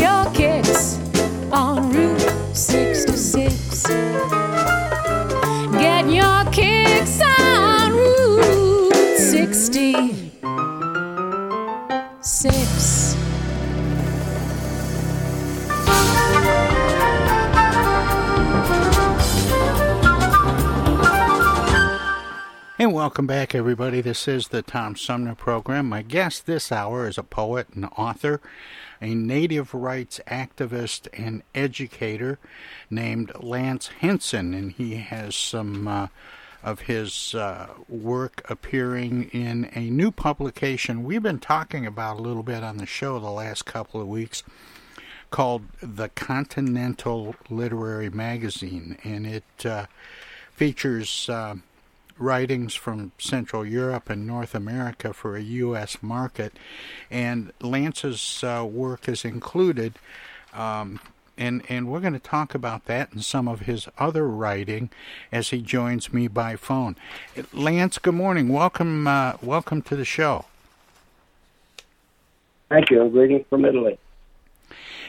Your kicks on Route 66. Get your kicks on Route 66. And welcome back, everybody. This is the Tom Sumner program. My guest this hour is a poet and author, a native rights activist and educator named Lance Henson, and he has some uh, of his uh, work appearing in a new publication we've been talking about a little bit on the show the last couple of weeks called The Continental Literary Magazine, and it uh, features. Writings from Central Europe and North America for a U.S. market, and Lance's uh, work is included. Um, and, and we're going to talk about that and some of his other writing as he joins me by phone. Lance, good morning. Welcome, uh, welcome to the show. Thank you. Greetings from Italy.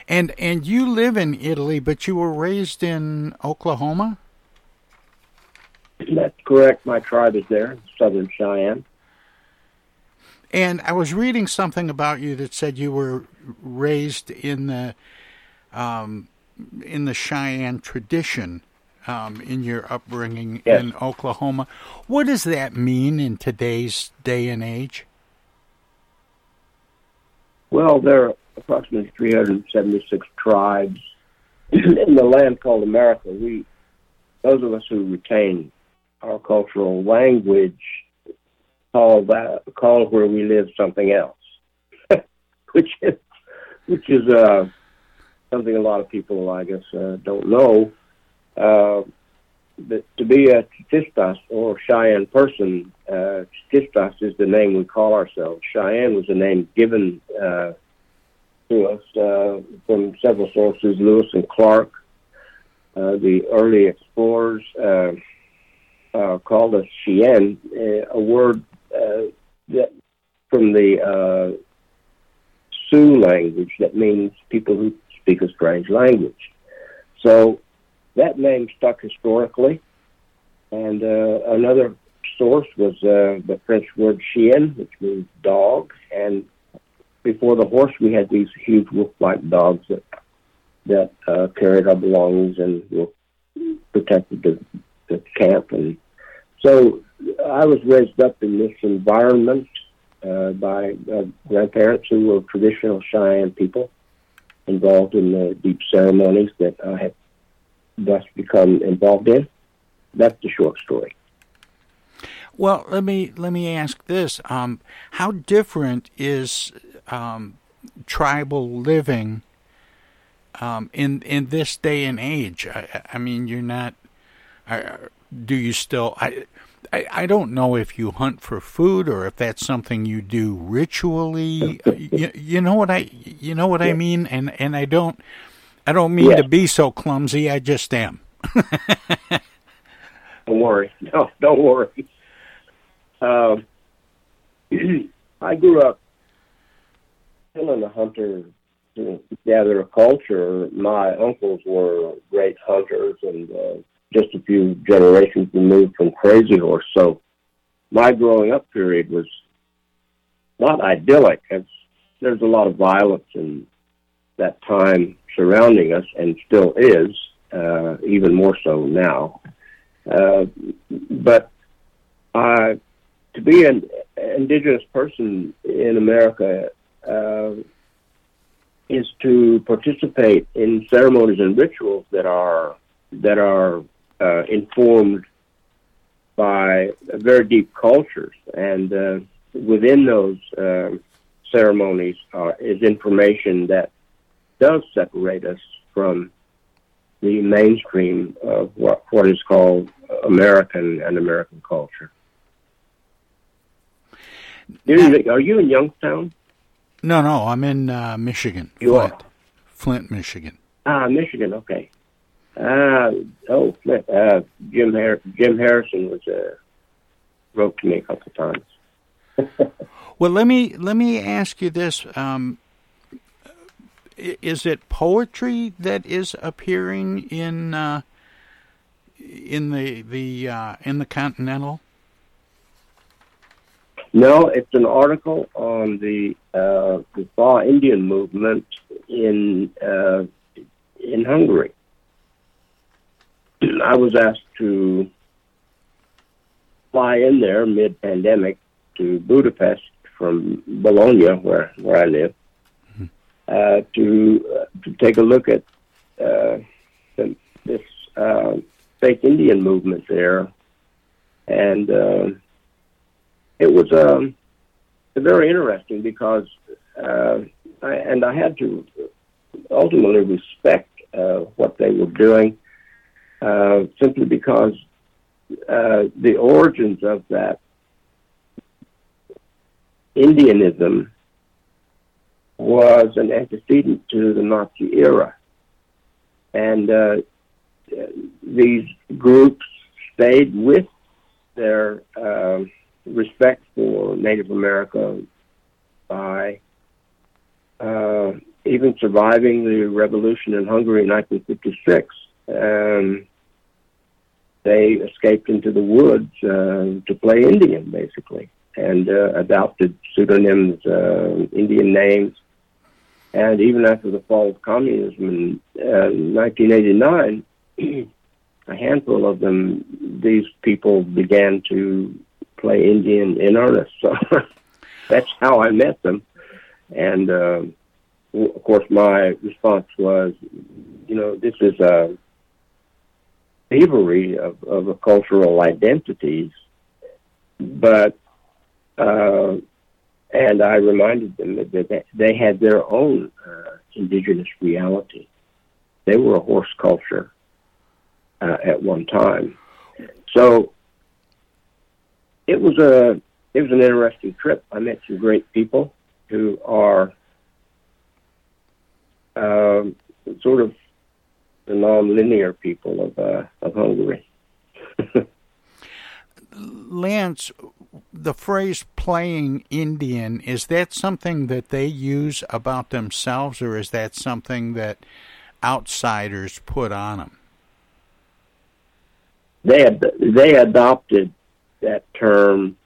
And and you live in Italy, but you were raised in Oklahoma. Correct. My tribe is there, Southern Cheyenne. And I was reading something about you that said you were raised in the um, in the Cheyenne tradition um, in your upbringing Yes. in Oklahoma. What does that mean in today's day and age? Well, there are approximately 376 tribes in the land called America. We, those of us who retain our cultural language, call that call where we live something else, which is which is uh, something a lot of people, I guess, uh, don't know. Uh, to be a Chistas or Cheyenne person, uh, Chistas is the name we call ourselves. Cheyenne was a name given uh, to us uh, from several sources, Lewis and Clark, uh, the early explorers. Uh, uh, called us Cheyenne, uh, a word uh, that from the uh, Sioux language that means people who speak a strange language. So that name stuck historically. And another source was the French word chien, which means dog. And before the horse, we had these huge wolf-like dogs that that uh, carried our belongings and were protected the, the camp. And so I was raised up in this environment uh, by uh, grandparents who were traditional Cheyenne people involved in the deep ceremonies that I have thus become involved in. That's the short story. Well, let me let me ask this: um, How different is um, tribal living um, in in this day and age? I, I mean, you're not. I, do you still? I, I I don't know if you hunt for food or if that's something you do ritually. you, you know what I you know what I mean, and and I don't I don't mean Yeah. to be so clumsy. I just am. Don't worry. No, don't worry. Um, I grew up still in the hunter you know, gatherer culture. My uncles were great hunters and uh, just a few generations removed from Crazy Horse. So my growing up period was not idyllic. It's, there's a lot of violence in that time surrounding us and still is, uh, even more so now. Uh, but uh, to be an indigenous person in America uh, is to participate in ceremonies and rituals that are that are uh, informed by very deep cultures, and uh, within those um ceremonies are, is information that does separate us from the mainstream of what, what is called American and American culture. You- are you in Youngstown? No, no, I'm in uh, Michigan. You Flint. are? Flint, Michigan. Ah, Michigan. Okay. Uh, oh. Uh, Jim Har- Jim Harrison was uh, wrote to me a couple times. Well, let me let me ask you this: um, Is it poetry that is appearing in uh, in the the uh, in the Continental? No, it's an article on the uh, the Thaw Indian movement in uh, in Hungary. I was asked to fly in there mid-pandemic to Budapest from Bologna, where where I live, uh, to uh, to take a look at uh, the, this uh, fake Indian movement there, and. Uh, it was um, very interesting because, uh, I, and I had to ultimately respect uh, what they were doing, uh, simply because uh, the origins of that Indianism was an antecedent to the Nazi era, and uh, these groups stayed with their um, respect for Native America by uh, even surviving the revolution in Hungary in 1956. Um, they escaped into the woods uh, to play Indian, basically, and uh, adopted pseudonyms, uh, Indian names. And even after the fall of communism in uh, 1989, a handful of them, these people began to play Indian in earnest. So that's how I met them. And uh, of course, my response was, you know, this is a thievery of, of cultural identities, but uh, and I reminded them that they had their own uh, indigenous reality. They were a horse culture uh, at one time, so it was a it was an interesting trip. I met some great people who are um, sort of the non-linear people of uh, of Hungary. Lance, the phrase playing Indian, is that something that they use about themselves, or is that something that outsiders put on them? They had, they adopted that term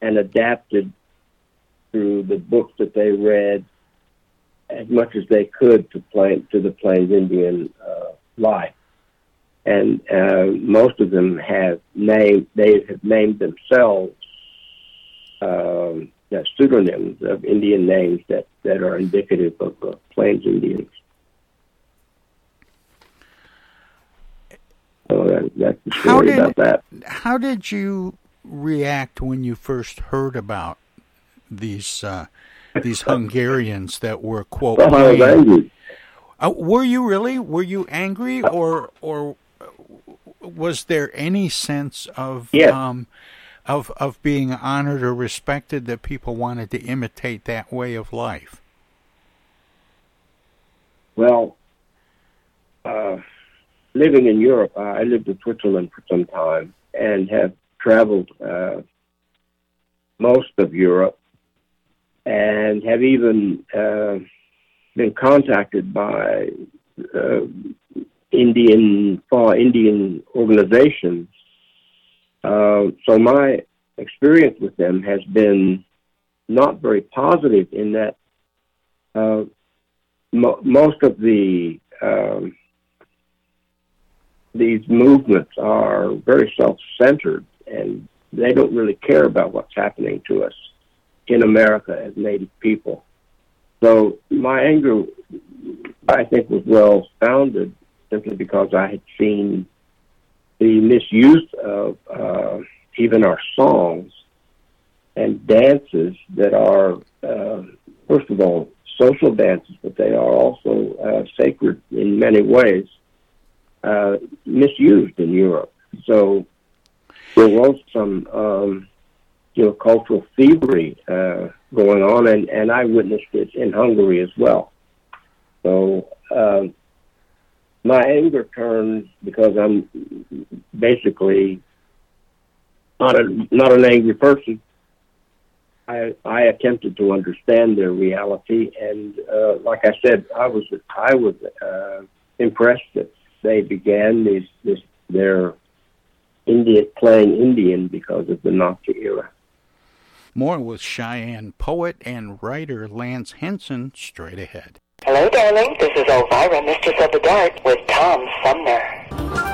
and adapted through the books that they read as much as they could to plain to the Plains Indian uh, life. And uh, most of them have named they have named themselves um, pseudonyms of Indian names that, that are indicative of uh, Plains Indians. So that, that's the How story did about that. how did you react when you first heard about these uh, these Hungarians that were quote? Well, I was angry. Uh, were you really? Were you angry, or or was there any sense of Yes. um, of of being honored or respected that people wanted to imitate that way of life? Well, uh, living in Europe, I lived in Switzerland for some time and have traveled uh, most of Europe and have even uh, been contacted by uh, Indian, far Indian organizations. Uh, so my experience with them has been not very positive in that uh, mo- most of the um, these movements are very self-centered and they don't really care about what's happening to us in America as Native people. So my anger, I think, was well founded simply because I had seen the misuse of uh, even our songs and dances that are uh, first of all, social dances, but they are also uh, sacred in many ways, uh, misused in Europe. So there was some, um, you know, cultural thievery uh, going on, and, and I witnessed it in Hungary as well. So uh, my anger turned because I'm basically not a not an angry person. I I attempted to understand their reality, and uh, like I said, I was I was uh, impressed that they began this this their Indian playing Indian because of the Nazi era. More with Cheyenne poet and writer Lance Henson straight ahead. Hello, darling. This is Elvira, Mistress of the Dark, with Tom Sumner.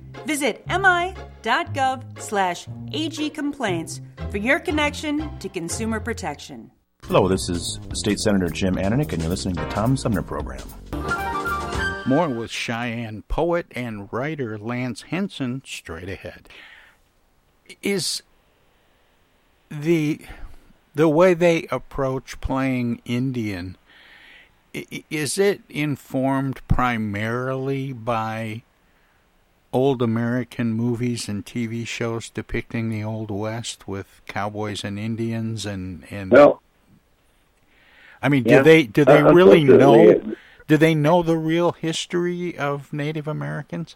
Visit mi.gov slash agcomplaints for your connection to consumer protection. Hello, this is State Senator Jim Ananich, and you're listening to the Tom Sumner Program. More with Cheyenne poet and writer Lance Henson straight ahead. Is the the way they approach playing Indian is it informed primarily by old American movies and TV shows depicting the Old West with cowboys and Indians and and well, I mean, yeah, do they do they uh, really know do they know the real history of Native Americans?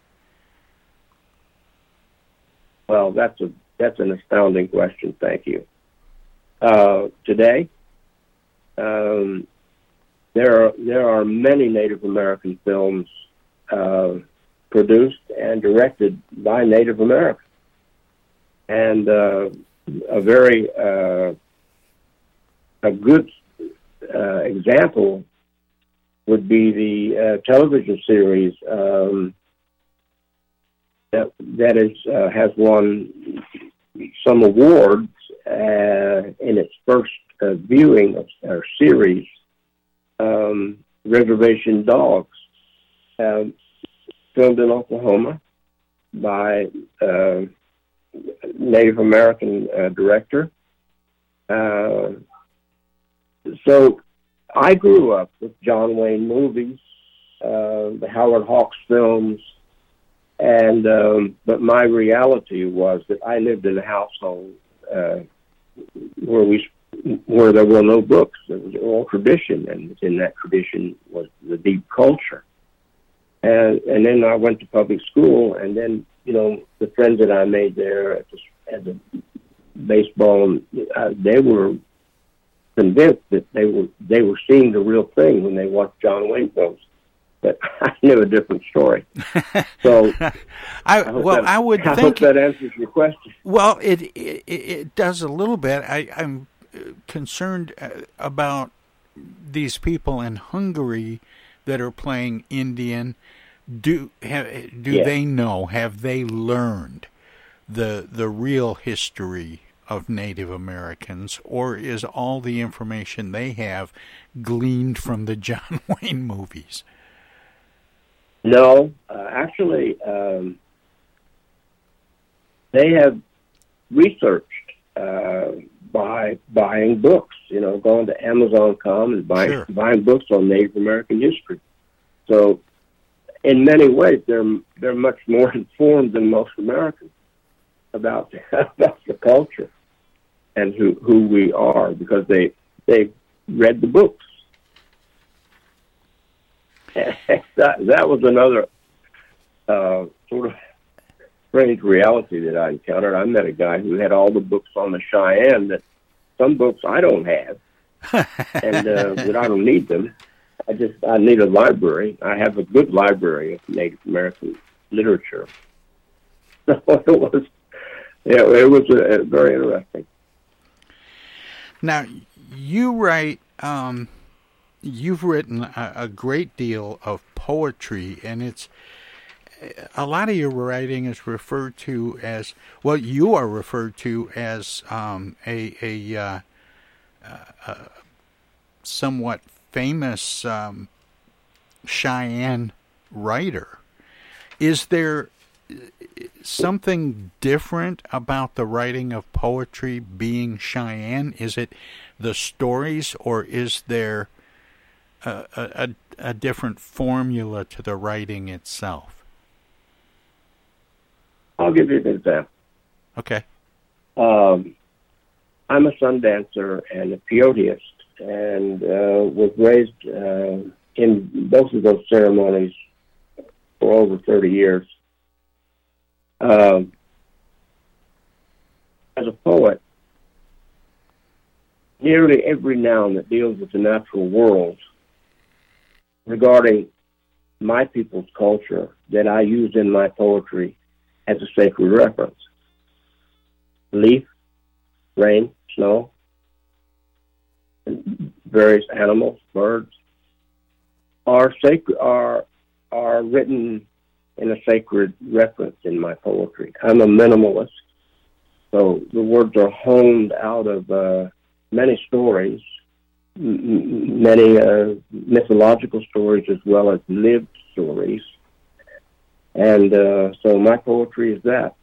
Well, that's a that's an astounding question. Thank you. Uh, today, um, there are there are many Native American films uh, produced and directed by Native Americans, and uh, a very uh, a good uh, example would be the uh, television series um, that that is uh, has won some awards uh, in its first viewing of our series, um, Reservation Dogs, um, filmed in Oklahoma by uh, Native American uh, director. Uh, so I grew up with John Wayne movies, uh, the Howard Hawks films, and um, but my reality was that I lived in a household uh, where we where there were no books. It was all tradition, and within that tradition was the deep culture. And and then I went to public school, and then you know the friends that I made there at the, at the baseball, uh, they were convinced that they were they were seeing the real thing when they watched John Wayne films. But I knew a different story. So I, hope well, that- I would I think hope that answers your question. Well, it it, it does a little bit. I, I'm uh, concerned uh, about these people in Hungary that are playing Indian. Do have, do Yeah. they know? Have they learned the the real history of Native Americans, or is all the information they have gleaned from the John Wayne movies? No, uh, actually, um, they have researched uh, by buying books. You know, going to Amazon.com and buying Sure. buying books on Native American history. So, in many ways, they're they're much more informed than most Americans about about the culture and who who we are because they they read the books. that that was another uh, sort of strange reality that I encountered. I met a guy who had all the books on the Cheyenne that some books I don't have, and uh, that I don't need them. I just I need a library. I have a good library of Native American literature. So it was, yeah, it was uh, very interesting. Now, you write, um, you've written a, a great deal of poetry, and it's a lot of your writing is referred to as well. You are referred to as um, a a, uh, uh, somewhat famous um, Cheyenne writer. Is there something different about the writing of poetry being Cheyenne? Is it the stories, or is there a, a, a different formula to the writing itself? I'll give you an example. Okay. Um, I'm a sun dancer and a peyoteist, and uh, was raised uh, in both of those ceremonies for over 30 years. Um, as a poet, nearly every noun that deals with the natural world regarding my people's culture that I use in my poetry as a sacred reference. Leaf, rain, snow, various animals, birds are sacred are are written in a sacred reference in my poetry. I'm a minimalist, so the words are honed out of uh, many stories, m- many uh, mythological stories, as well as lived stories. And uh, so my poetry is that.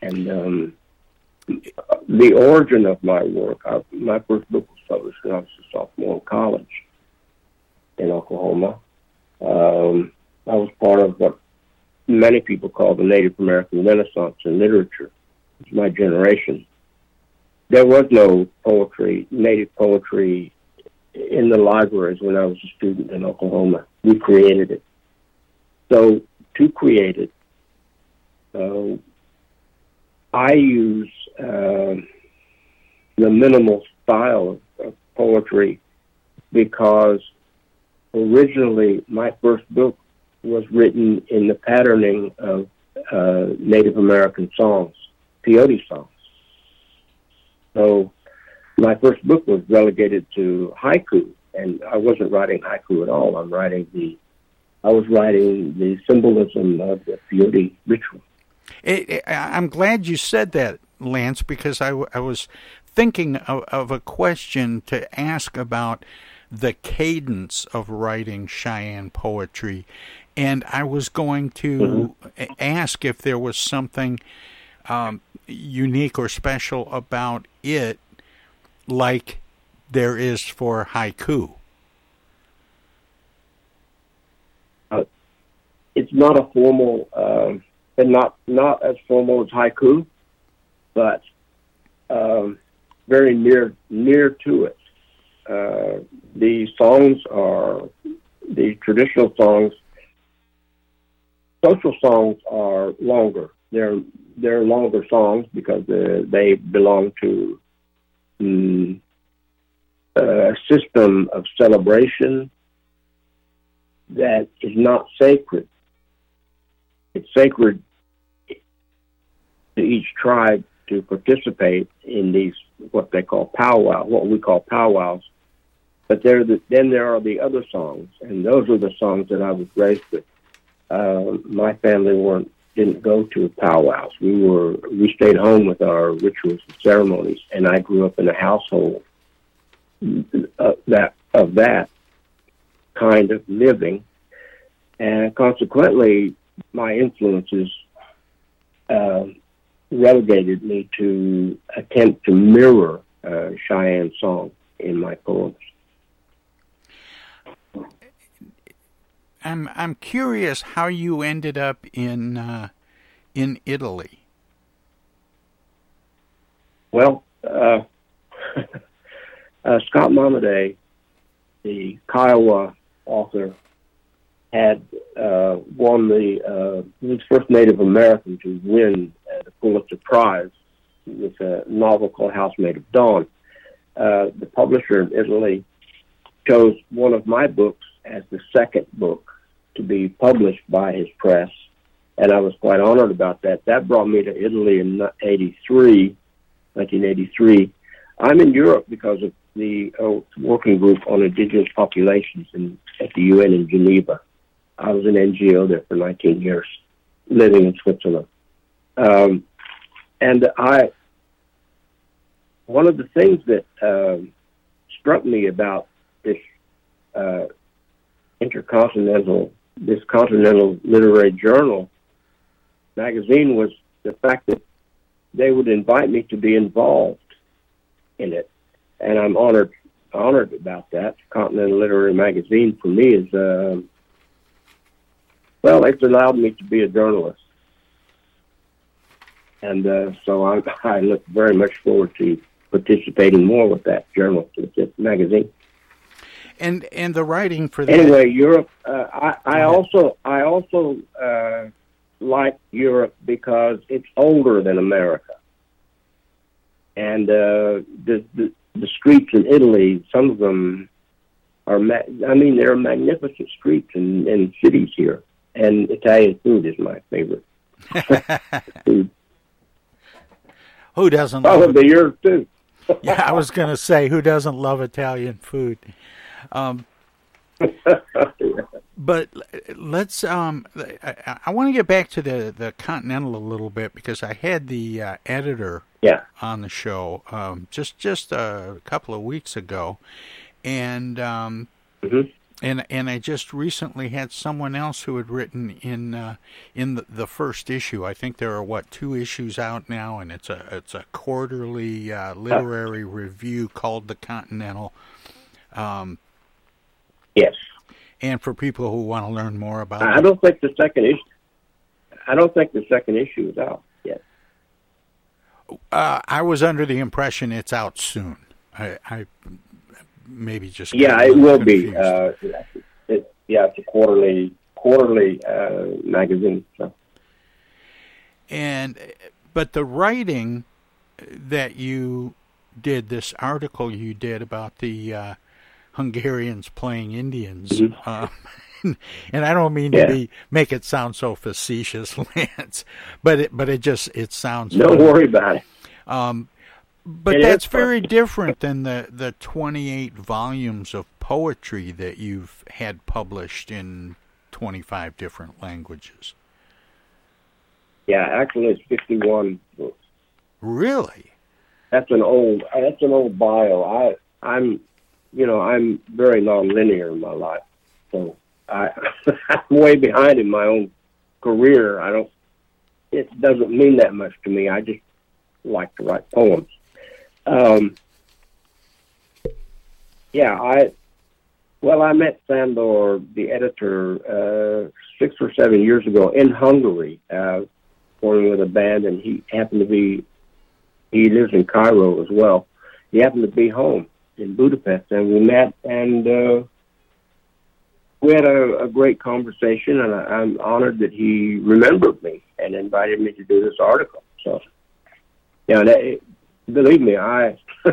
And um, the origin of my work, I, my first book I was a sophomore in college in Oklahoma. Um, I was part of what many people call the Native American Renaissance in literature. It's my generation. There was no poetry, native poetry, in the libraries when I was a student in Oklahoma. We created it. So to create it, uh, I use uh, the minimal style poetry because originally my first book was written in the patterning of uh, Native American songs, peyote songs. So my first book was relegated to haiku, and I wasn't writing haiku at all. I'm writing the, I was writing the symbolism of the peyote ritual. It, it, I'm glad you said that, Lance, because I, I was thinking of, of a question to ask about the cadence of writing Cheyenne poetry. And I was going to mm-hmm. ask if there was something um, unique or special about it, like there is for haiku. Uh, it's not a formal, um, and not not as formal as haiku, but um, very near near to it. Uh, the songs are the traditional songs. Social songs are longer. They're they're longer songs because uh, they belong to um, a system of celebration that is not sacred. It's sacred to each tribe to participate in these what they call powwow, what we call powwows, but there, the, then there are the other songs, and those are the songs that I was raised with. Uh, my family weren't didn't go to powwows. We were we stayed home with our rituals and ceremonies, and I grew up in a household uh, that of that kind of living, and consequently, my influences uh, relegated me to attempt to mirror uh, Cheyenne song in my poems. I'm I'm curious how you ended up in uh, in Italy. Well, uh, uh, Scott Momaday, the Kiowa author, had uh, won the uh, he was first Native American to win the Pulitzer Prize with a novel called House Made of Dawn. Uh, the publisher in Italy chose one of my books as the second book to be published by his press, and I was quite honored about that. That brought me to Italy in 83, 1983. I'm in Europe because of the uh, working group on indigenous populations in, at the UN in Geneva. I was an NGO there for 19 years, living in Switzerland. Um, and I, one of the things that um, struck me about this uh, intercontinental, this continental literary journal magazine was the fact that they would invite me to be involved in it, and I'm honored honored about that. Continental Literary Magazine for me is uh, well, it's allowed me to be a journalist, and uh, so I, I look very much forward to participating more with that journal, with this magazine and and the writing for that. Anyway, Europe. Uh, I, I also I also uh, like Europe because it's older than America, and uh, the, the the streets in Italy, some of them are. Ma- I mean, there are magnificent streets and, and cities here, and Italian food is my favorite. food. Who doesn't? Probably yours too. yeah, I was going to say, who doesn't love Italian food? Um, but let's. Um, I, I want to get back to the the Continental a little bit because I had the uh, editor yeah. on the show um, just just a couple of weeks ago, and um, mm-hmm. And and I just recently had someone else who had written in uh, in the, the first issue. I think there are what two issues out now, and it's a it's a quarterly uh, literary review called the Continental. Um, yes. And for people who want to learn more about, I it, don't think the second issue. I don't think the second issue is out yet. uh, I was under the impression it's out soon. I, I maybe just Yeah, it will be. Uh, it, yeah, it's a quarterly quarterly uh, magazine. So. And but the writing that you did, this article you did about the uh, Hungarians playing Indians, um, and I don't mean Mm-hmm. Yeah. to be make it sound so facetious, Lance, but it but it just it sounds. Don't funny. worry about it. Um, but It that's very different than the the twenty eight volumes of poetry that you've had published in twenty five different languages. Yeah, actually, it's fifty-one books. Really? That's an old. That's an old bio. I, I'm, you know, I'm very nonlinear in my life, so I, I'm way behind in my own career. I don't. It doesn't mean that much to me. I just like to write poems. Um, yeah, I. Well, I met Sandor, the editor, uh, six or seven years ago in Hungary, uh, touring with a band, and he happened to be. He lives in Cairo as well. He happened to be home in Budapest, and we met, and uh, we had a, a great conversation. And I, I'm honored that he remembered me and invited me to do this article. So, yeah, that, believe me, I.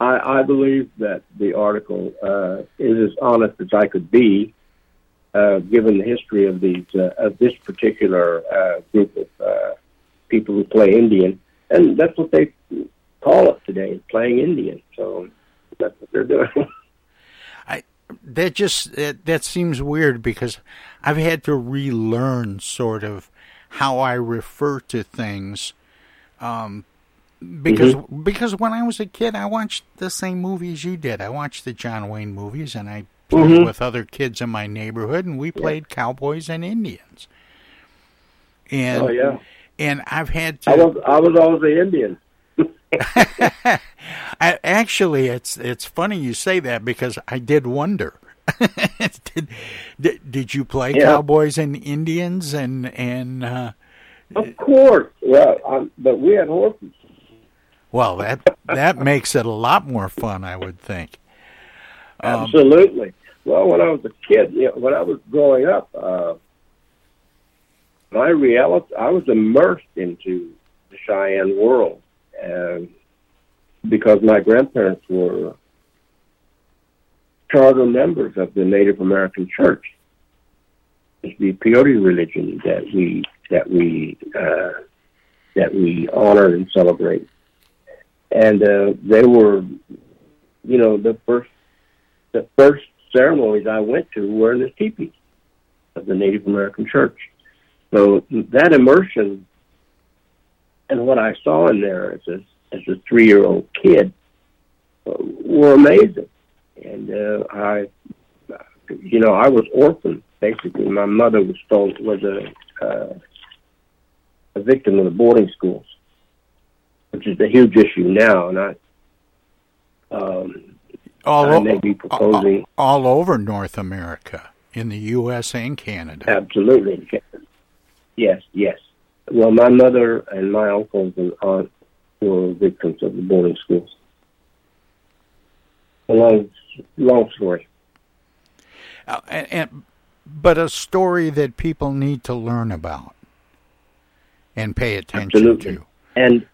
I, I believe that the article uh, is as honest as I could be, uh, given the history of these uh, of this particular uh, group of uh, people who play Indian, and that's what they call it today, playing Indian. So that's what they're doing. I that just that, that seems weird because I've had to relearn sort of how I refer to things. Um, because because when I was a kid, I watched the same movies you did. I watched the John Wayne movies, and I played Mhm. with other kids in my neighborhood, and we played cowboys and Indians. And Oh, yeah. and I've had to. I was I was always the Indian. I, actually, it's it's funny you say that because I did wonder. did, did did you play Yeah. cowboys and Indians and and uh, Of course, well, um, but we had horses. well that that makes it a lot more fun, I would think. Um, Absolutely. Well, when I was a kid, you know, when I was growing up, uh, my reality, I was immersed into the Cheyenne world, and because my grandparents were charter members of the Native American Church, the Peyote religion that we that we uh, that we honor and celebrate, and uh, they were, you know, the first the first ceremonies I went to were in the teepee of the Native American Church. So that immersion and what I saw in there as a as a three year old kid uh, were amazing. And uh, I, you know, I was orphaned basically. My mother was told was a uh, a victim of the boarding schools, which is a huge issue now. And I, um, all, I may be proposing. all over North America, in the U.S. and Canada. Absolutely. Yes, yes. Well, my mother and my uncles and aunt were victims of the boarding schools. A long, long story. Uh, and, and but a story that people need to learn about and pay attention Absolutely. to. And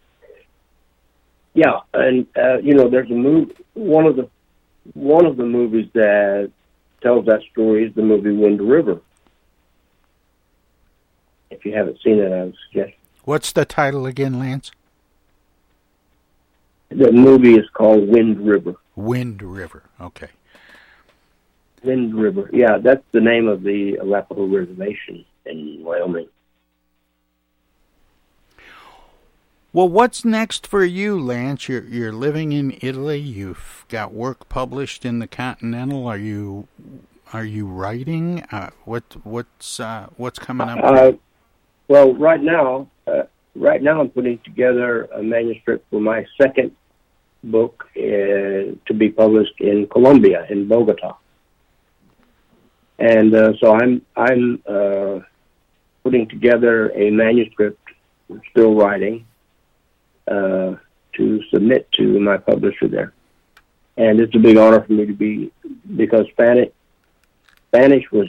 yeah, and uh, you know, there's a movie. One of the one of the movies that tells that story is the movie Wind River. If you haven't seen it, I would suggest What's the title again, Lance? the movie is called Wind River. Wind River. Okay. Wind River. Yeah, that's the name of the Arapaho Reservation in Wyoming. Well, what's next for you, Lance? You're you're living in Italy. You've got work published in the Continental. Are you are you writing? Uh, what what's uh, what's coming up? Uh, well, right now, uh, right now I'm putting together a manuscript for my second book uh, to be published in Colombia, in Bogota. And uh, so I'm I'm uh, putting together a manuscript, still writing, uh, to submit to my publisher there. And it's a big honor for me to be because Spanish Spanish was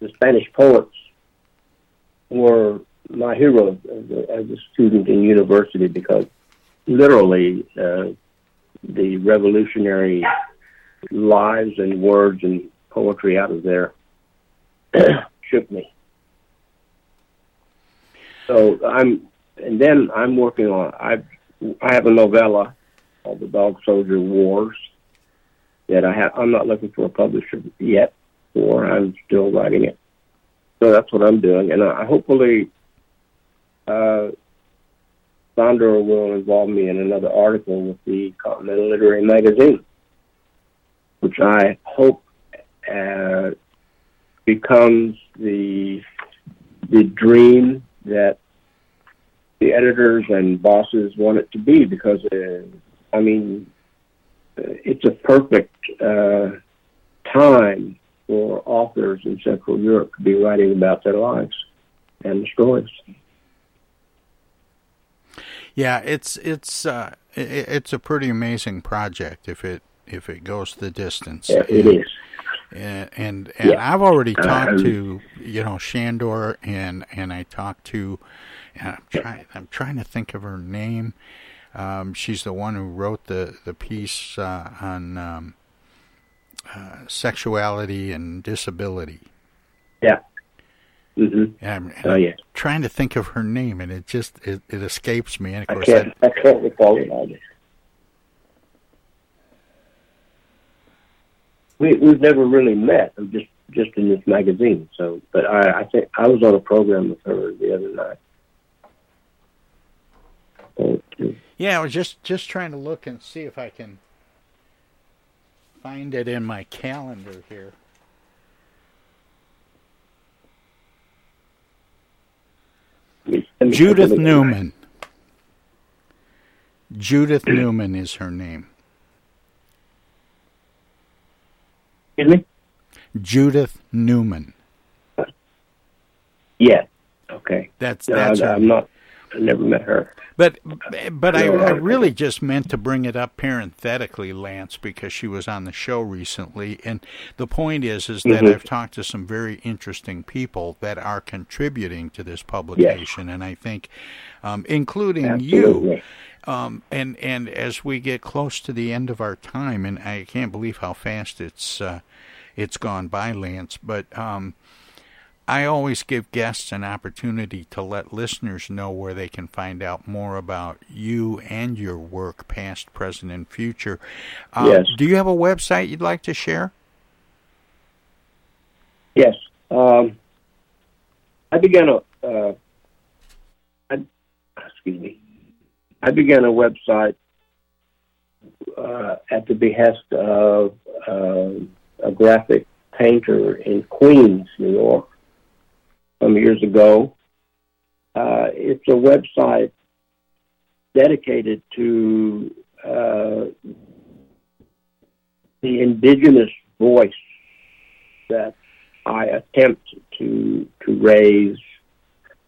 the Spanish poets were my heroes as a, as a student in university because literally uh, the revolutionary lives and words and poetry out of there shook me. So I'm, and then I'm working on. I I have a novella called The Dog Soldier Wars that I have. I'm not looking for a publisher yet, or I'm still writing it. So that's what I'm doing, and I hopefully uh, Sandor will involve me in another article with the Continental Literary Magazine, which I hope uh, becomes the the dream that the editors and bosses want it to be because uh, I mean uh, it's a perfect uh, time for authors in Central Europe to be writing about their lives and the stories. Yeah, it's it's uh, it, it's a pretty amazing project if it if it goes the distance. Yeah, it and, is. And and, and yeah. I've already talked um, to you know Shandor and and I talked to and I'm trying I'm trying to think of her name. Um, she's the one who wrote the the piece uh, on um, uh, sexuality and disability. Yeah. Mm-hmm. And I'm, oh yeah. I'm trying to think of her name, and it just it, it escapes me. And of course, I can't, I can't recall it either. We we've never really met. I'm just just in this magazine. So, but I I think I was on a program with her the other night. Yeah, I was just just trying to look and see if I can find it in my calendar here. Judith Newman. Judith Newman is her name. Excuse me? Judith Newman. Yeah. Okay. That's no, that's. I, am not. I never met her. But but I, I really just meant to bring it up parenthetically, Lance, because she was on the show recently, and the point is is that Mm-hmm. I've talked to some very interesting people that are contributing to this publication, and I think, um, including you. Um, and and as we get close to the end of our time, and I can't believe how fast it's uh, it's gone by, Lance. But um, I always give guests an opportunity to let listeners know where they can find out more about you and your work, past, present, and future. Um, Yes. Do you have a website you'd like to share? Yes. Um, I began a. Uh, I, excuse me. I began a website uh, at the behest of uh, a graphic painter in Queens, New York, some years ago. Uh, it's a website dedicated to uh, the indigenous voice that I attempt to to raise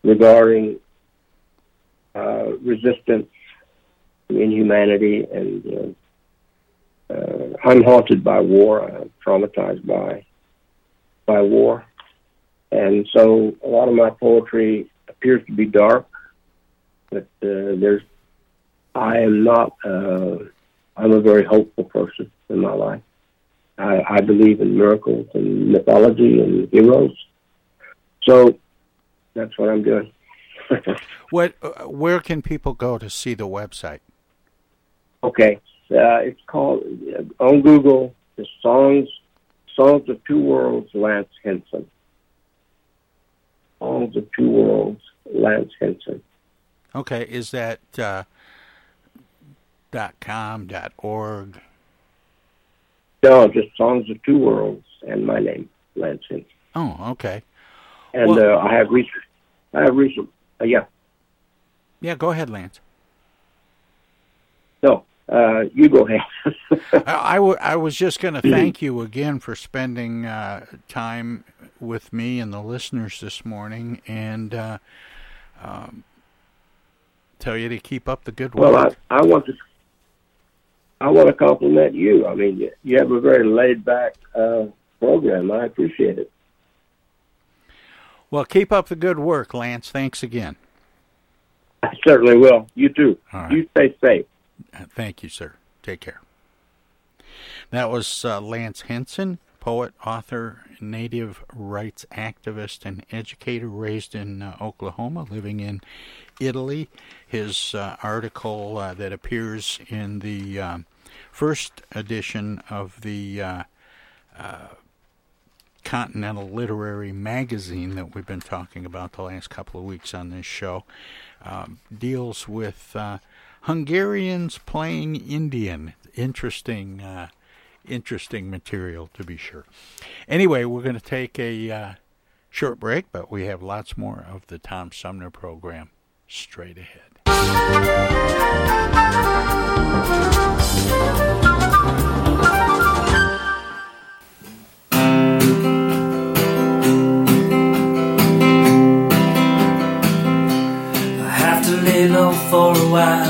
regarding uh, resistance inhumanity, and uh, uh, I'm haunted by war. I'm traumatized by by war, and so a lot of my poetry appears to be dark, but uh, there's I am not. Uh, I'm a very hopeful person in my life. I, I believe in miracles and mythology and heroes. So that's what I'm doing. What? Uh, where can people go to see the website? Okay, uh, it's called uh, on Google. The songs, songs of two worlds, Lance Henson. Songs of two worlds, Lance Henson. Okay, is that uh, dot .com, dot .org? No, just Songs of Two Worlds and my name, Lance Henson. Oh, okay. And Well- uh, I have recent, I have recent, uh, yeah, Yeah, go ahead, Lance. no, uh, you go ahead. I, w- I was just going to thank you again for spending uh, time with me and the listeners this morning and uh, um, tell you to keep up the good Well, work. I, I want to, I want to compliment you. I mean, you- have a very laid back uh, program. I appreciate it. well, keep up the good work, Lance. Thanks again. I certainly will. You too. Right. You stay safe. Uh, Thank you, sir. Take care. That was uh, Lance Henson, poet, author, native rights activist, and educator raised in uh, Oklahoma, living in Italy. His uh, article uh, that appears in the um, first edition of the uh, uh, Continental Literary Magazine that we've been talking about the last couple of weeks on this show um, deals with uh, Hungarians playing Indian. Interesting, uh, interesting material to be sure. Anyway, we're going to take a uh, short break, but we have lots more of the Tom Sumner program straight ahead. I have to lay low for a while.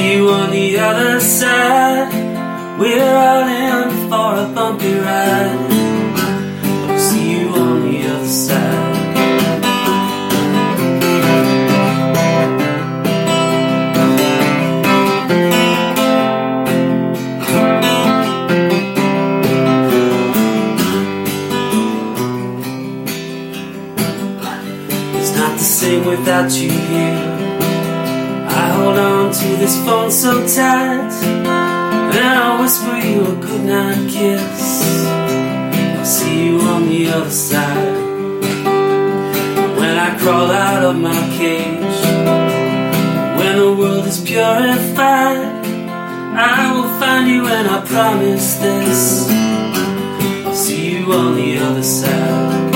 See you on the other side. We're all in for a bumpy ride. I'll see you on the other side. It's not the same without you to this phone so tight, and I whisper you a goodnight kiss. I'll see you on the other side. When I crawl out of my cage, when the world is purified, I will find you and I promise this. I'll see you on the other side.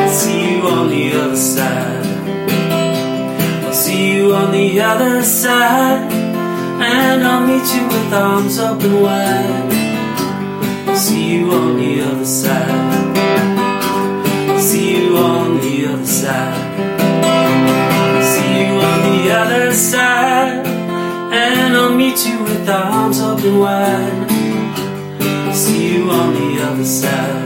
I'll see you on the other side. The other side. And I'll meet you with arms open wide. See you on the other side. See you on the other side. See you on the other side. And I'll meet you with arms open wide. See you on the other side.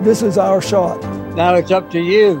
This is our shot. Now it's up to you.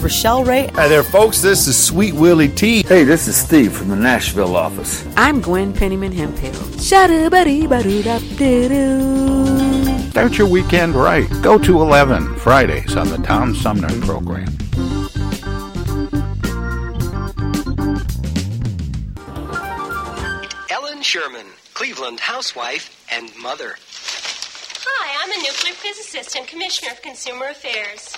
Rochelle Ray. Hi there, folks. This is Sweet Willie T. Hey, this is Steve from the Nashville office. I'm Gwen Pennyman Hemphill. Start your weekend right. Go to 11 Fridays on the Tom Sumner program. Ellen Sherman, Cleveland housewife and mother. Hi, I'm a nuclear physicist and commissioner of consumer affairs.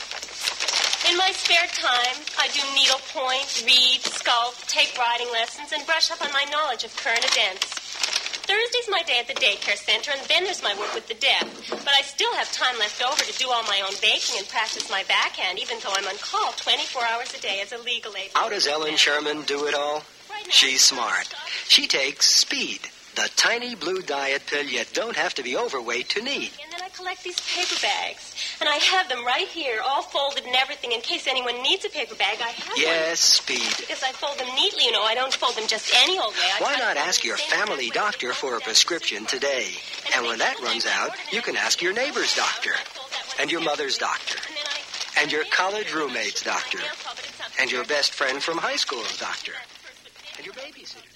In my spare time, I do needlepoint, read, sculpt, take riding lessons, and brush up on my knowledge of current events. Thursday's my day at the daycare center, and then there's my work with the deaf. But I still have time left over to do all my own baking and practice my backhand, even though I'm on call 24 hours a day as a legal aid. How does Ellen Sherman do it all? She's smart. She takes speed, the tiny blue diet pill you don't have to be overweight to need. And then I collect these paper bags, and I have them right here, all folded and everything, in case anyone needs a paper bag. I have one. Yes, speed. Because I fold them neatly, you know. I don't fold them just any old way. I Why not ask your family doctor for a prescription today? And when that runs out, you can ask your neighbor's doctor, and your mother's doctor, and your college roommate's doctor, and your best friend from high school's doctor, and your babysitter.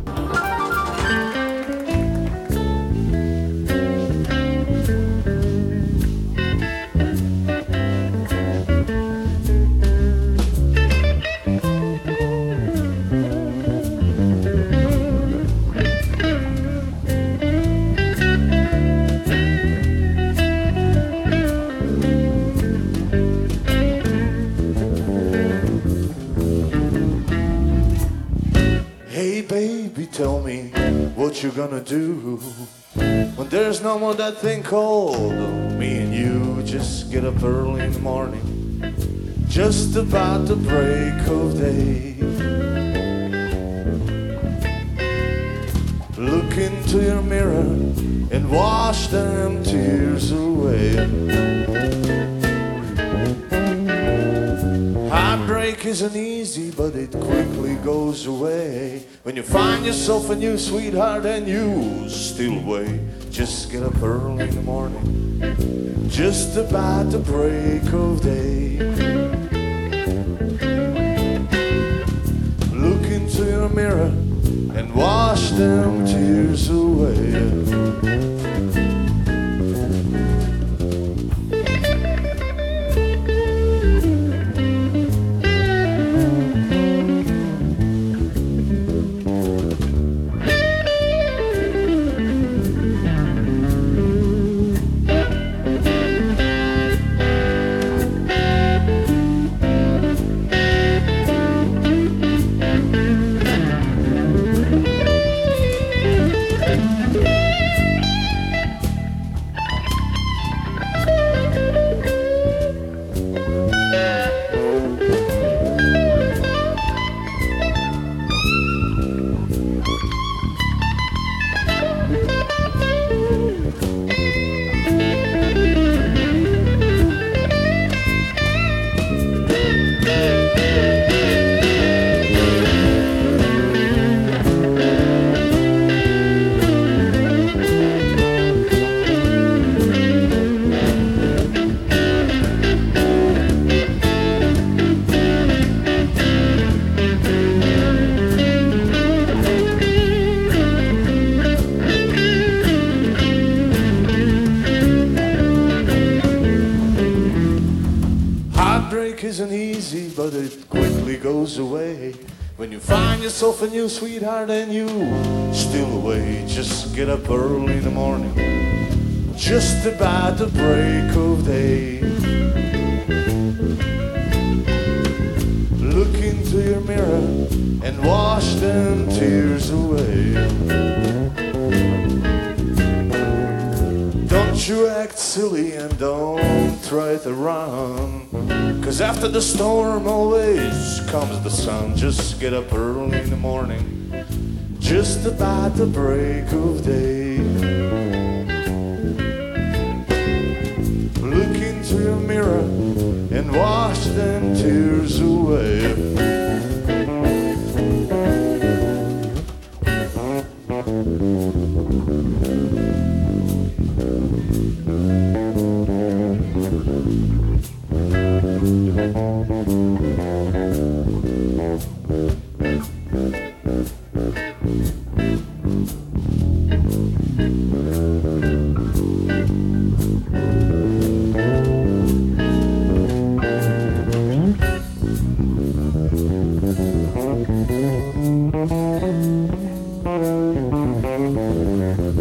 Hey what you're gonna do when there's no more that thing called me and you. Just get up early in the morning, just about the break of day. Look into your mirror and wash them tears away. Heartbreak isn't easy, but it quickly goes away. When you find yourself a new sweetheart and you still wait, just get up early in the morning, just about the break of day. Look into your mirror and wash them tears away. Sweetheart and you still away, just get up early in the morning, just about the break of day. Look into your mirror and wash them tears away. Don't you act silly and don't try to run. Cause after the storm always comes the sun. Just get up early in the morning, just about the break of day. Look into your mirror and wash them tears away. there.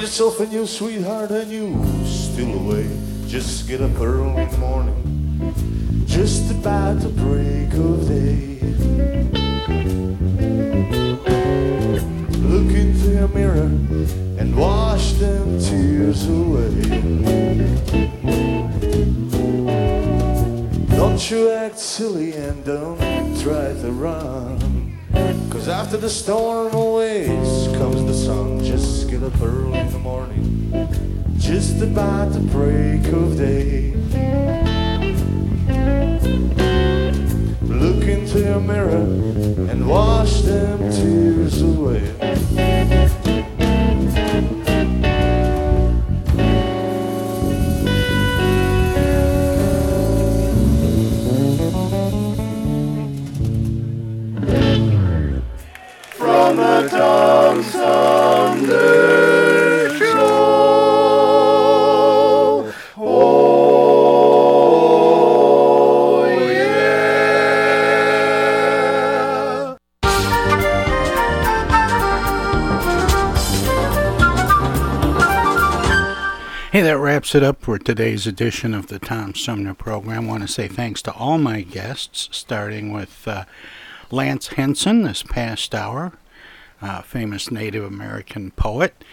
Yourself a new sweetheart and you still away. Just get up early in the morning, just about the break of day. Look into your mirror and wash them tears away. Don't you act silly and don't try to run. Cause after the storm always comes the sun. Just get up early in the morning, just about the break of day. Look into your mirror and wash them tears away. Wraps it up for today's edition of the Tom Sumner program. I want to say thanks to all my guests, starting with uh, Lance Henson this past hour, uh, famous Native American poet,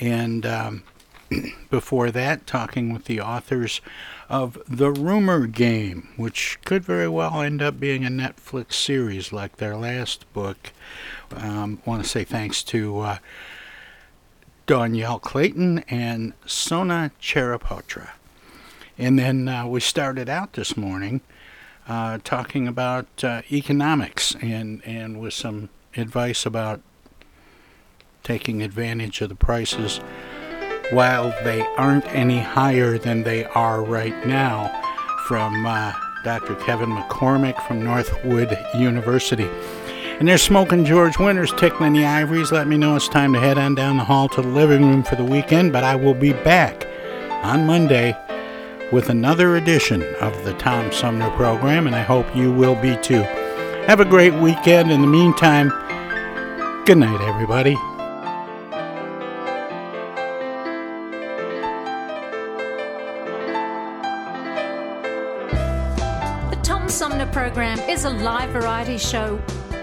and um, before that, talking with the authors of The Rumor Game, which could very well end up being a Netflix series like their last book. Um, want to say thanks to uh, Dhonielle Clayton and Sona Charaipotra. And then uh, we started out this morning uh, talking about uh, economics and, and with some advice about taking advantage of the prices while they aren't any higher than they are right now from uh, Dr. Kevin McCormick from Northwood University. And they're smoking George Winters, tickling the ivories. Let me know it's time to head on down the hall to the living room for the weekend, but I will be back on Monday with another edition of the Tom Sumner program, and I hope you will be too. Have a great weekend. In the meantime, good night, everybody. The Tom Sumner program is a live variety show.